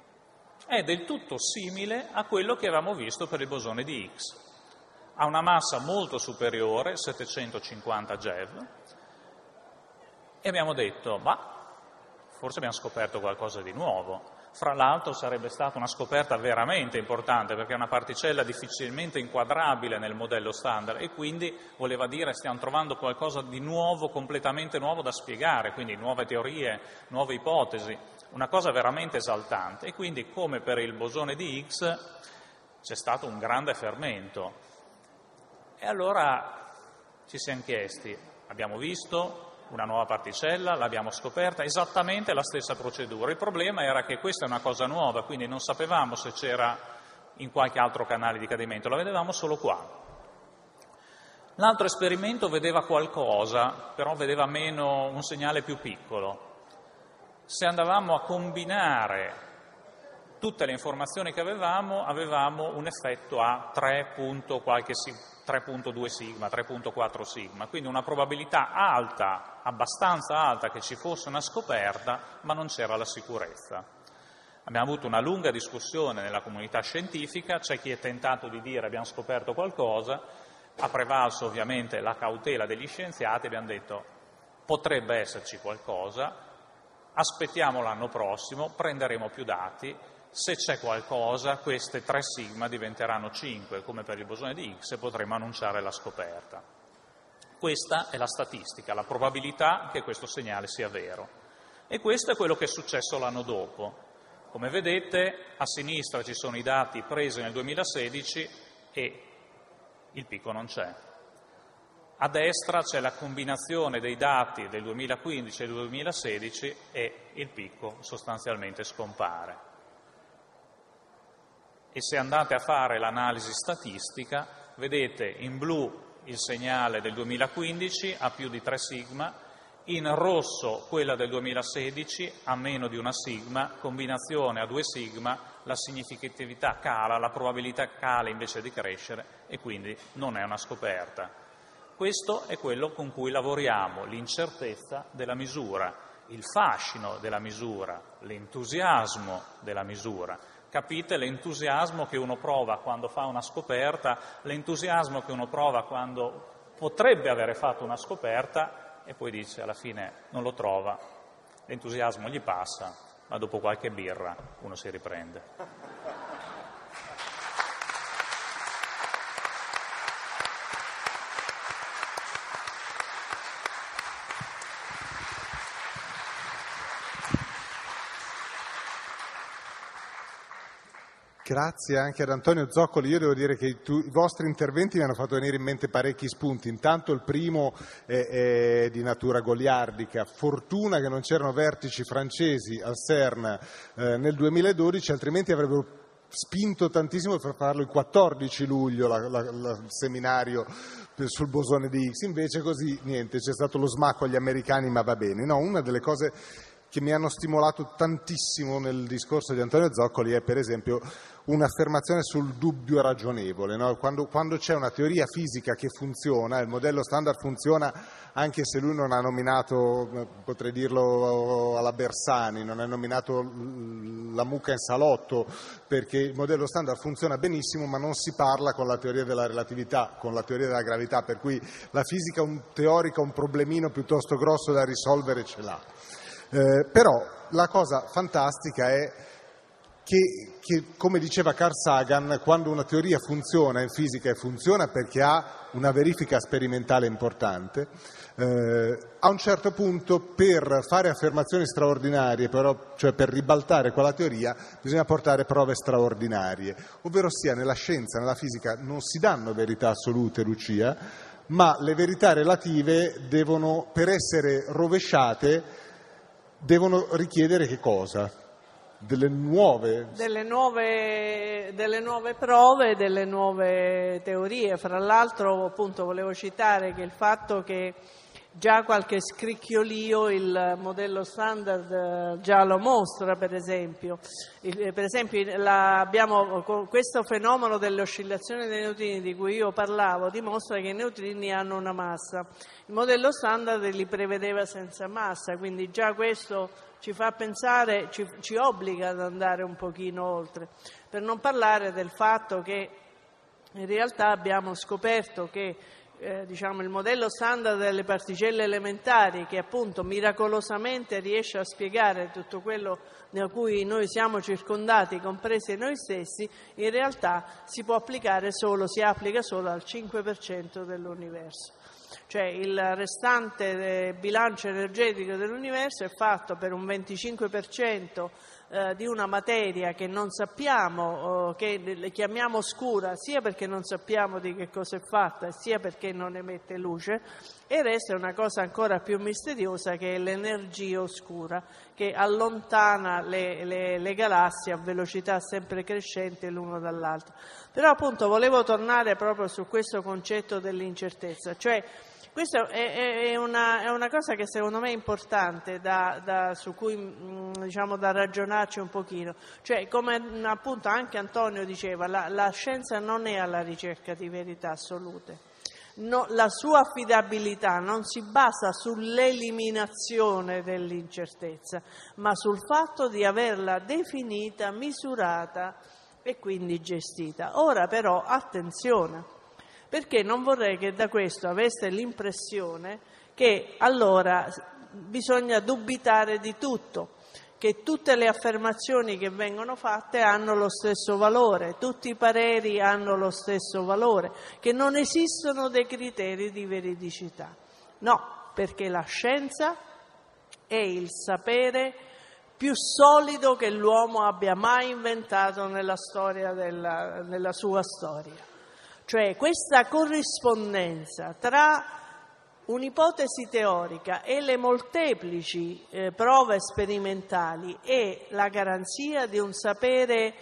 Speaker 3: è del tutto simile a quello che avevamo visto per il bosone di Higgs. Ha una massa molto superiore, 750 GeV, e abbiamo detto, ma forse abbiamo scoperto qualcosa di nuovo. Fra l'altro sarebbe stata una scoperta veramente importante perché è una particella difficilmente inquadrabile nel modello standard e quindi voleva dire stiamo trovando qualcosa di nuovo, completamente nuovo da spiegare, quindi nuove teorie, nuove ipotesi una cosa veramente esaltante e quindi come per il bosone di Higgs c'è stato un grande fermento. E allora ci siamo chiesti, abbiamo visto una nuova particella, l'abbiamo scoperta, esattamente la stessa procedura. Il problema era che questa è una cosa nuova, quindi non sapevamo se c'era in qualche altro canale di cadimento, la vedevamo solo qua. L'altro esperimento vedeva qualcosa, però vedeva meno un segnale più piccolo se andavamo a combinare tutte le informazioni che avevamo, avevamo un effetto a 3.2 sigma, 3.4 sigma, quindi una probabilità alta, abbastanza alta che ci fosse una scoperta, ma non c'era la sicurezza. Abbiamo avuto una lunga discussione nella comunità scientifica, c'è chi è tentato di dire abbiamo scoperto qualcosa, ha prevalso ovviamente la cautela degli scienziati, abbiamo detto potrebbe esserci qualcosa, aspettiamo l'anno prossimo, prenderemo più dati, se c'è qualcosa queste 3 sigma diventeranno 5, come per il bosone di X, e potremo annunciare la scoperta. Questa è la statistica, la probabilità che questo segnale sia vero. E questo è quello che è successo l'anno dopo. Come vedete, a sinistra ci sono i dati presi nel 2016 e il picco non c'è. A destra c'è la combinazione dei dati del 2015 e del 2016 e il picco sostanzialmente scompare. E se andate a fare l'analisi statistica, vedete in blu il segnale del 2015 a più di 3 sigma, in rosso quella del 2016 a meno di una sigma, combinazione a 2 sigma, la significatività cala, la probabilità cala invece di crescere e quindi non è una scoperta. Questo è quello con cui lavoriamo, l'incertezza della misura, il fascino della misura, l'entusiasmo della misura. Capite l'entusiasmo che uno prova quando fa una scoperta, l'entusiasmo che uno prova quando potrebbe avere fatto una scoperta e poi dice alla fine non lo trova, l'entusiasmo gli passa, ma dopo qualche birra uno si riprende.
Speaker 2: Grazie anche ad Antonio Zoccoli. Io devo dire che i, tu, i, vostri interventi mi hanno fatto venire in mente parecchi spunti. Intanto il primo è, è di natura goliardica. Fortuna che non c'erano vertici francesi al CERN eh, nel 2012, altrimenti avrebbero spinto tantissimo per farlo il 14 luglio, la, il seminario sul bosone di Higgs, invece così niente, c'è stato lo smacco agli americani ma va bene. No, una delle cose che mi hanno stimolato tantissimo nel discorso di Antonio Zoccoli è per esempio un'affermazione sul dubbio ragionevole. No? Quando, quando, c'è una teoria fisica che funziona, il modello standard funziona anche se lui non ha nominato, potrei dirlo alla Bersani, non ha nominato la mucca in salotto, perché il modello standard funziona benissimo ma non si parla con la teoria della relatività, con la teoria della gravità, per cui la fisica un teorica un problemino piuttosto grosso da risolvere ce l'ha. Eh, però la cosa fantastica è che, che, come diceva Carl Sagan, quando una teoria funziona in fisica e funziona perché ha una verifica sperimentale importante, eh, a un certo punto per fare affermazioni straordinarie, però, cioè per ribaltare quella teoria, bisogna portare prove straordinarie, ovvero sia nella scienza, nella fisica non si danno verità assolute, Lucia, ma le verità relative devono, per essere rovesciate, devono richiedere che cosa? Delle nuove...
Speaker 1: Delle nuove, delle nuove prove, delle nuove teorie. Fra l'altro, appunto, volevo citare che il fatto che già qualche scricchiolio il modello standard eh, già lo mostra, per esempio. Il, per esempio la, abbiamo, questo fenomeno delle oscillazioni dei neutrini di cui io parlavo dimostra che i neutrini hanno una massa. Il modello standard li prevedeva senza massa, quindi già questo ci fa pensare, ci, ci obbliga ad andare un pochino oltre. Per non parlare del fatto che in realtà abbiamo scoperto che eh, diciamo, il modello standard delle particelle elementari che appunto miracolosamente riesce a spiegare tutto quello da cui noi siamo circondati, compresi noi stessi, in realtà si può applicare solo, si applica solo al 5% dell'universo. Cioè il restante bilancio energetico dell'universo è fatto per un 25% eh, di una materia che non sappiamo, che le chiamiamo scura, sia perché non sappiamo di che cosa è fatta, sia perché non emette luce, e è una cosa ancora più misteriosa che è l'energia oscura, che allontana le, le, le galassie a velocità sempre crescente l'uno dall'altro. Però appunto volevo tornare proprio su questo concetto dell'incertezza, cioè questa è, è, una, è, una, cosa che secondo me è importante da, da, su cui mm, diciamo, da ragionarci un pochino. Cioè, come appunto anche Antonio diceva, la, la scienza non è alla ricerca di verità assolute. No, la sua affidabilità non si basa sull'eliminazione dell'incertezza, ma sul fatto di averla definita, misurata e quindi gestita. Ora però attenzione, perché non vorrei che da questo aveste l'impressione che allora bisogna dubitare di tutto, che tutte le affermazioni che vengono fatte hanno lo stesso valore, tutti i pareri hanno lo stesso valore, che non esistono dei criteri di veridicità. No, perché la scienza è il sapere più solido che l'uomo abbia mai inventato nella, della, nella sua storia. Cioè questa corrispondenza tra un'ipotesi teorica e le molteplici eh, prove sperimentali è la garanzia di un sapere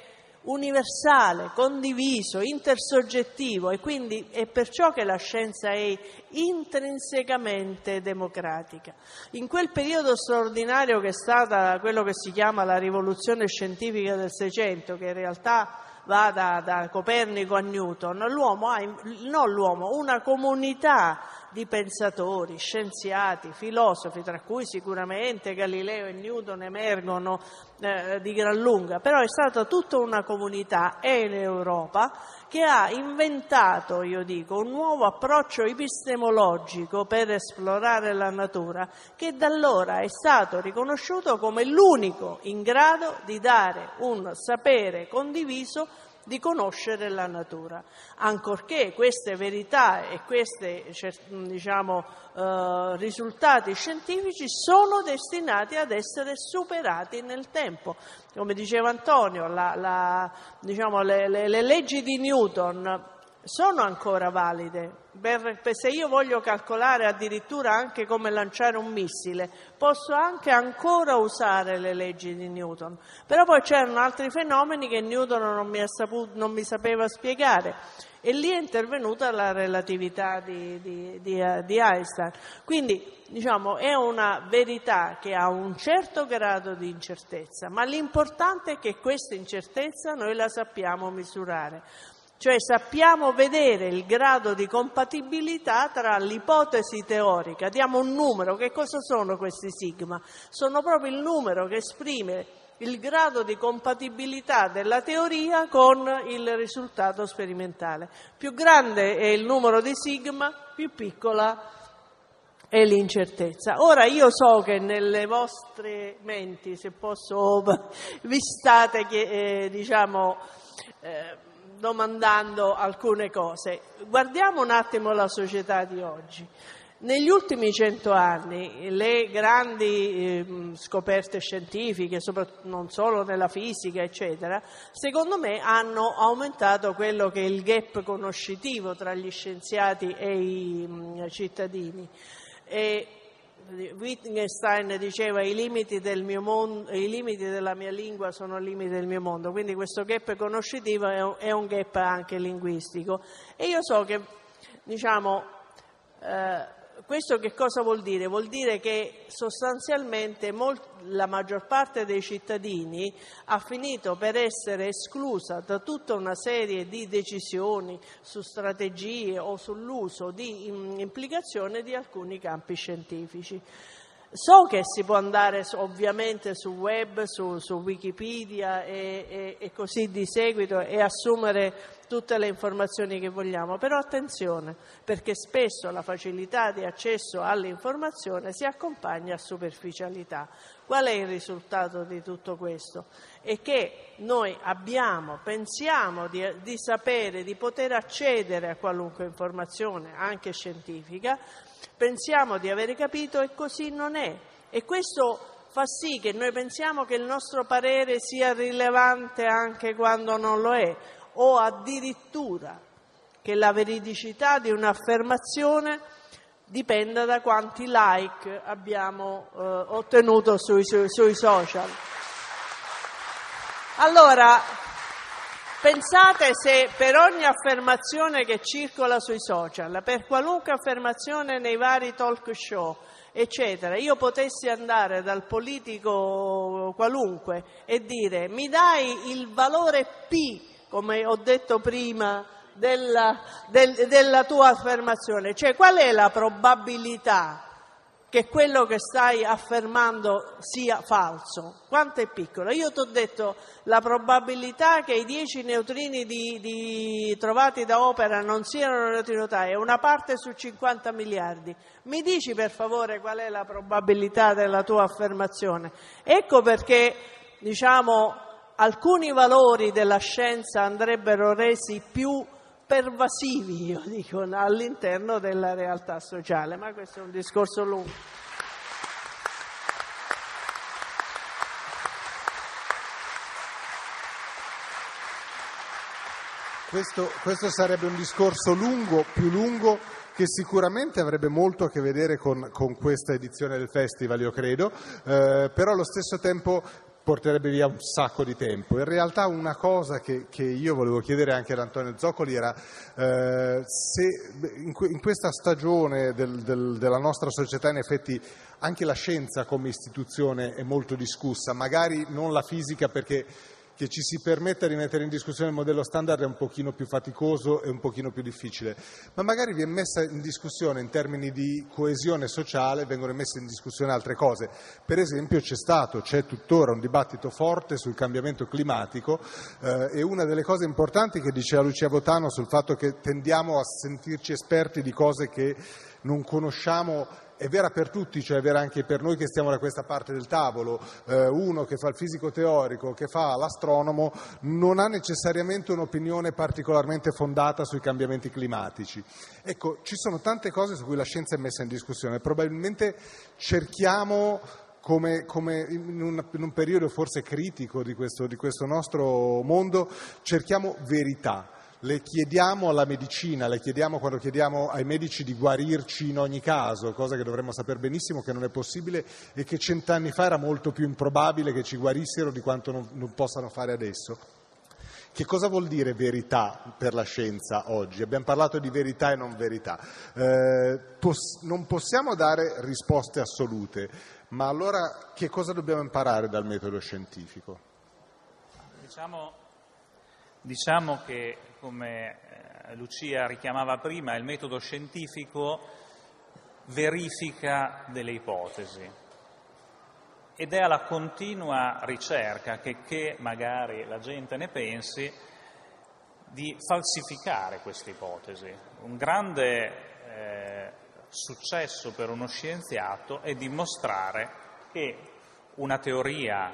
Speaker 1: universale, condiviso, intersoggettivo e quindi è perciò che la scienza è intrinsecamente democratica. In quel periodo straordinario che è stata quello che si chiama la rivoluzione scientifica del Seicento, che in realtà va da, da Copernico a Newton, l'uomo ha, non l'uomo, una comunità di pensatori, scienziati, filosofi, tra cui sicuramente Galileo e Newton emergono eh, di gran lunga, però è stata tutta una comunità, è in Europa, che ha inventato, io dico, un nuovo approccio epistemologico per esplorare la natura, che da allora è stato riconosciuto come l'unico in grado di dare un sapere condiviso di conoscere la natura, ancorché queste verità e questi diciamo, eh, risultati scientifici sono destinati ad essere superati nel tempo. Come diceva Antonio, la, la, diciamo, le, le, le leggi di Newton sono ancora valide. Per, se io voglio calcolare addirittura anche come lanciare un missile, posso anche ancora usare le leggi di Newton. Però poi c'erano altri fenomeni che Newton non mi, saputo, non mi sapeva spiegare e lì è intervenuta la relatività di, di, di, di Einstein. Quindi diciamo, è una verità che ha un certo grado di incertezza, ma l'importante è che questa incertezza noi la sappiamo misurare. Cioè sappiamo vedere il grado di compatibilità tra l'ipotesi teorica, diamo un numero, che cosa sono questi sigma? Sono proprio il numero che esprime il grado di compatibilità della teoria con il risultato sperimentale. Più grande è il numero di sigma, più piccola è l'incertezza. Ora io so che nelle vostre menti, se posso, vi state eh, diciamo, eh, domandando alcune cose. Guardiamo un attimo la società di oggi. Negli ultimi cento anni le grandi eh, scoperte scientifiche, non solo nella fisica, eccetera, secondo me hanno aumentato quello che è il gap conoscitivo tra gli scienziati e i mh, cittadini. E Wittgenstein diceva i limiti, mondo, i limiti, della mia lingua sono i limiti del mio mondo, quindi questo gap conoscitivo è un, è un gap anche linguistico. E io so che, diciamo, eh, questo che cosa vuol dire? Vuol dire che sostanzialmente molt- la maggior parte dei cittadini ha finito per essere esclusa da tutta una serie di decisioni su strategie o sull'uso di implicazione di alcuni campi scientifici. So che si può andare ovviamente sul web, su, su Wikipedia e, e, e, così di seguito e assumere tutte le informazioni che vogliamo, però attenzione perché spesso la facilità di accesso all'informazione si accompagna a superficialità. Qual è il risultato di tutto questo? È che noi abbiamo, pensiamo di, di sapere, di poter accedere a qualunque informazione, anche scientifica, pensiamo di avere capito e così non è. E questo fa sì che noi pensiamo che il nostro parere sia rilevante anche quando non lo è, o addirittura che la veridicità di un'affermazione dipenda da quanti like abbiamo eh, ottenuto sui, sui, sui social. Allora, Pensate se per ogni affermazione che circola sui social, per qualunque affermazione nei vari talk show, eccetera, io potessi andare dal politico qualunque e dire mi dai il valore P, come ho detto prima, della, del, della tua affermazione, cioè qual è la probabilità che quello che stai affermando sia falso. Quanto è piccolo? Io ti ho detto la probabilità che i 10 neutrini di, di, trovati da Opera non siano neutrinotari è una parte su 50 miliardi. Mi dici per favore qual è la probabilità della tua affermazione? Ecco perché, diciamo, alcuni valori della scienza andrebbero resi più pervasivi, io dico, all'interno della realtà sociale, ma questo è un discorso lungo.
Speaker 2: Questo, questo, sarebbe un discorso lungo, più lungo, che sicuramente avrebbe molto a che vedere con, con questa edizione del festival, io credo, eh, però allo stesso tempo porterebbe via un sacco di tempo. In realtà una cosa che, che io volevo chiedere anche ad Antonio Zoccoli era eh, se in, in, questa stagione del, del, della nostra società in effetti anche la scienza come istituzione è molto discussa, magari non la fisica perché che ci si permetta di mettere in discussione il modello standard è un pochino più faticoso e un pochino più difficile, ma magari viene messa in discussione in termini di coesione sociale, vengono messe in discussione altre cose. Per esempio c'è stato, c'è tuttora un dibattito forte sul cambiamento climatico eh, e una delle cose importanti che diceva Lucia Botano sul fatto che tendiamo a sentirci esperti di cose che non conosciamo è vera per tutti, cioè è vera anche per noi che stiamo da questa parte del tavolo. Eh, uno che fa il fisico teorico, che fa l'astronomo, non ha necessariamente un'opinione particolarmente fondata sui cambiamenti climatici. Ecco, ci sono tante cose su cui la scienza è messa in discussione. Probabilmente cerchiamo come, come in, un, in, un, periodo forse critico di questo, di questo nostro mondo, cerchiamo verità le chiediamo alla medicina, le chiediamo quando chiediamo ai medici di guarirci in ogni caso, cosa che dovremmo sapere benissimo che non è possibile e che cent'anni fa era molto più improbabile che ci guarissero di quanto non, non possano fare adesso. Che cosa vuol dire verità per la scienza oggi? Abbiamo parlato di verità e non verità. Eh, pos- non possiamo dare risposte assolute, ma allora che cosa dobbiamo imparare dal metodo scientifico?
Speaker 3: Diciamo, diciamo che, come eh, Lucia richiamava prima, il metodo scientifico verifica delle ipotesi ed è alla continua ricerca, che, che magari la gente ne pensi, di falsificare queste ipotesi. Un grande eh, successo per uno scienziato è dimostrare che una teoria,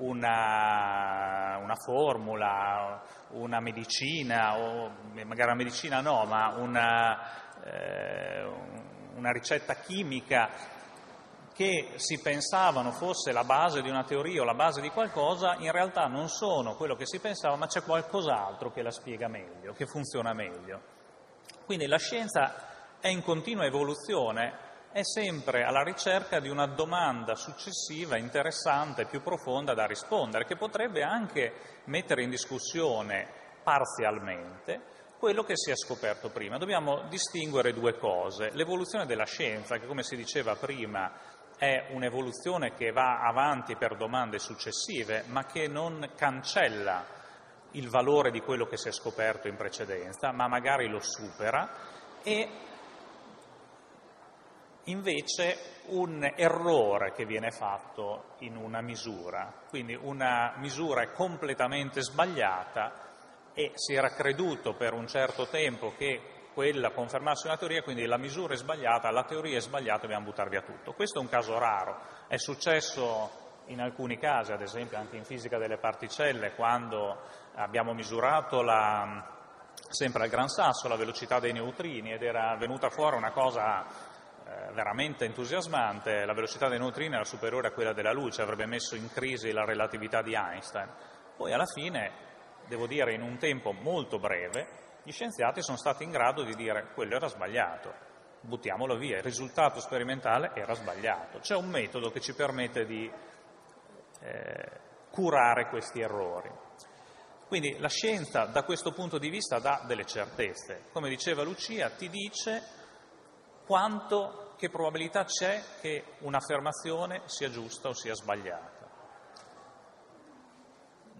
Speaker 3: una, una formula, una medicina, o magari una medicina no, ma una, eh, una ricetta chimica che si pensavano fosse la base di una teoria o la base di qualcosa, in realtà non sono quello che si pensava, ma c'è qualcos'altro che la spiega meglio, che funziona meglio. Quindi la scienza è in continua evoluzione, è sempre alla ricerca di una domanda successiva, interessante, più profonda da rispondere, che potrebbe anche mettere in discussione parzialmente quello che si è scoperto prima. Dobbiamo distinguere due cose. L'evoluzione della scienza, che come si diceva prima è un'evoluzione che va avanti per domande successive, ma che non cancella il valore di quello che si è scoperto in precedenza, ma magari lo supera, e invece un errore che viene fatto in una misura, quindi una misura è completamente sbagliata e si era creduto per un certo tempo che quella confermarsi una teoria, quindi la misura è sbagliata, la teoria è sbagliata, dobbiamo buttare via tutto. Questo è un caso raro, è successo in alcuni casi, ad esempio anche in fisica delle particelle, quando abbiamo misurato la, sempre al Gran Sasso la velocità dei neutrini ed era venuta fuori una cosa veramente entusiasmante, la velocità dei neutrini era superiore a quella della luce, avrebbe messo in crisi la relatività di Einstein. Poi alla fine, devo dire in un tempo molto breve, gli scienziati sono stati in grado di dire quello era sbagliato, buttiamolo via, il risultato sperimentale era sbagliato. C'è un metodo che ci permette di eh, curare questi errori. Quindi la scienza da questo punto di vista dà delle certezze. Come diceva Lucia, ti dice quanto, che probabilità c'è che un'affermazione sia giusta o sia sbagliata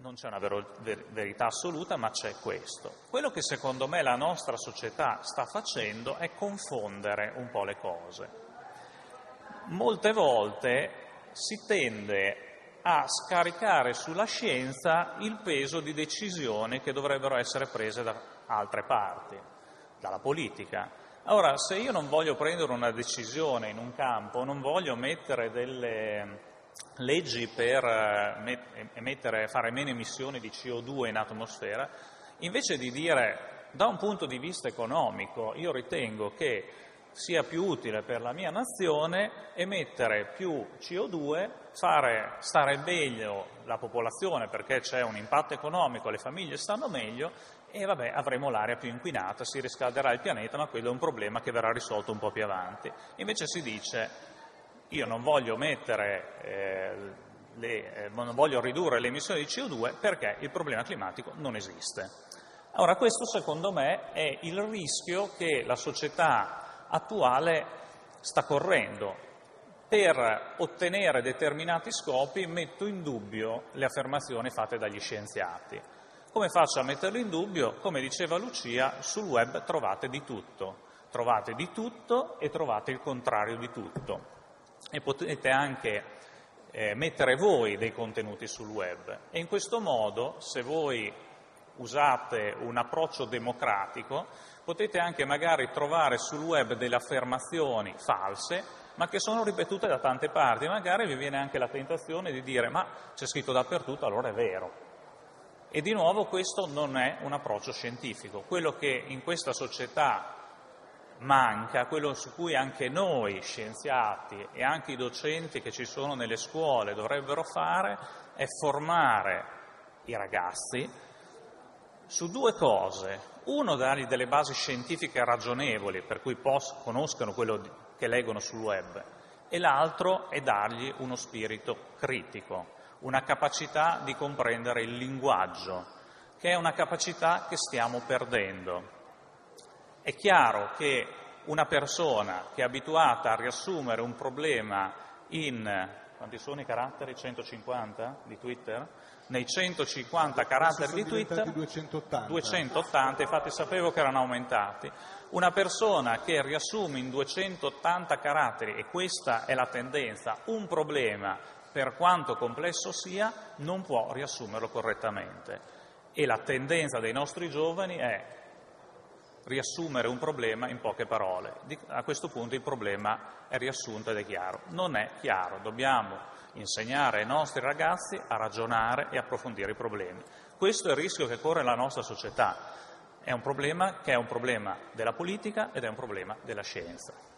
Speaker 3: non c'è una vero, ver, verità assoluta, ma c'è questo. Quello che secondo me la nostra società sta facendo è confondere un po' le cose. Molte volte si tende a scaricare sulla scienza il peso di decisioni che dovrebbero essere prese da altre parti, dalla politica. Ora, se io non voglio prendere una decisione in un campo, non voglio mettere delle leggi per eh, emettere, fare meno emissioni di CO2 in atmosfera, invece di dire da un punto di vista economico io ritengo che sia più utile per la mia nazione emettere più CO2, fare stare meglio la popolazione perché c'è un impatto economico, le famiglie stanno meglio e vabbè avremo l'aria più inquinata, si riscalderà il pianeta, ma quello è un problema che verrà risolto un po' più avanti. Invece si dice io non voglio, mettere, eh, le, eh, non voglio ridurre le emissioni di CO2 perché il problema climatico non esiste. Ora, questo secondo me è il rischio che la società attuale sta correndo. Per ottenere determinati scopi metto in dubbio le affermazioni fatte dagli scienziati. Come faccio a metterle in dubbio? Come diceva Lucia, sul web trovate di tutto. Trovate di tutto e trovate il contrario di tutto e potete anche eh, mettere voi dei contenuti sul web e in questo modo, se voi usate un approccio democratico, potete anche magari trovare sul web delle affermazioni false, ma che sono ripetute da tante parti, magari vi viene anche la tentazione di dire ma c'è scritto dappertutto, allora è vero. E di nuovo questo non è un approccio scientifico. Quello che in questa società manca, quello su cui anche noi scienziati e anche i docenti che ci sono nelle scuole dovrebbero fare, è formare i ragazzi su due cose. Uno, dargli delle basi scientifiche ragionevoli per cui poss- conoscano quello che leggono sul web, e l'altro è dargli uno spirito critico, una capacità di comprendere il linguaggio, che è una capacità che stiamo perdendo. È chiaro che una persona che è abituata a riassumere un problema in quanti sono i caratteri? 150 di Twitter? Nei 150 caratteri di Twitter,
Speaker 2: 280.
Speaker 3: 280, infatti sapevo che erano aumentati. Una persona che riassume in 280 caratteri, e questa è la tendenza, un problema, per quanto complesso sia, non può riassumerlo correttamente. E la tendenza dei nostri giovani è riassumere un problema in poche parole. A questo punto il problema è riassunto ed è chiaro. Non è chiaro, dobbiamo insegnare ai nostri ragazzi a ragionare e approfondire i problemi. Questo è il rischio che corre la nostra società. È un problema che è un problema della politica ed è un problema della scienza.